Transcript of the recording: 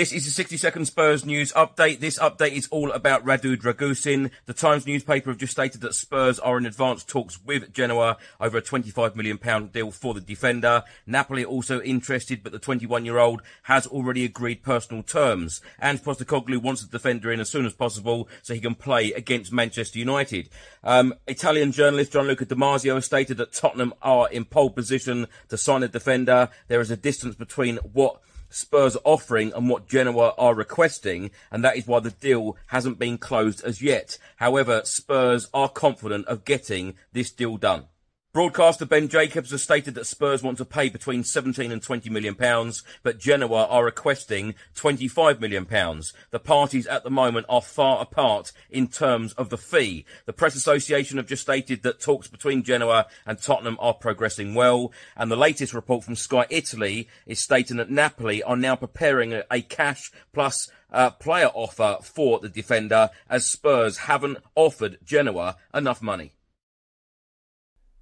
This is the 60 second Spurs news update. This update is all about Radu Dragusin. The Times newspaper have just stated that Spurs are in advanced talks with Genoa over a 25 million pound deal for the defender. Napoli also interested, but the 21 year old has already agreed personal terms. And Postecoglou wants the defender in as soon as possible so he can play against Manchester United. Um, Italian journalist Gianluca Di Marzio has stated that Tottenham are in pole position to sign a defender. There is a distance between what Spurs are offering and what Genoa are requesting, and that is why the deal hasn't been closed as yet. However, Spurs are confident of getting this deal done. Broadcaster Ben Jacobs has stated that Spurs want to pay between 17 and 20 million pounds, but Genoa are requesting 25 million pounds. The parties at the moment are far apart in terms of the fee. The Press Association have just stated that talks between Genoa and Tottenham are progressing well, and the latest report from Sky Italy is stating that Napoli are now preparing a, cash plus uh, player offer for the defender as Spurs haven't offered Genoa enough money.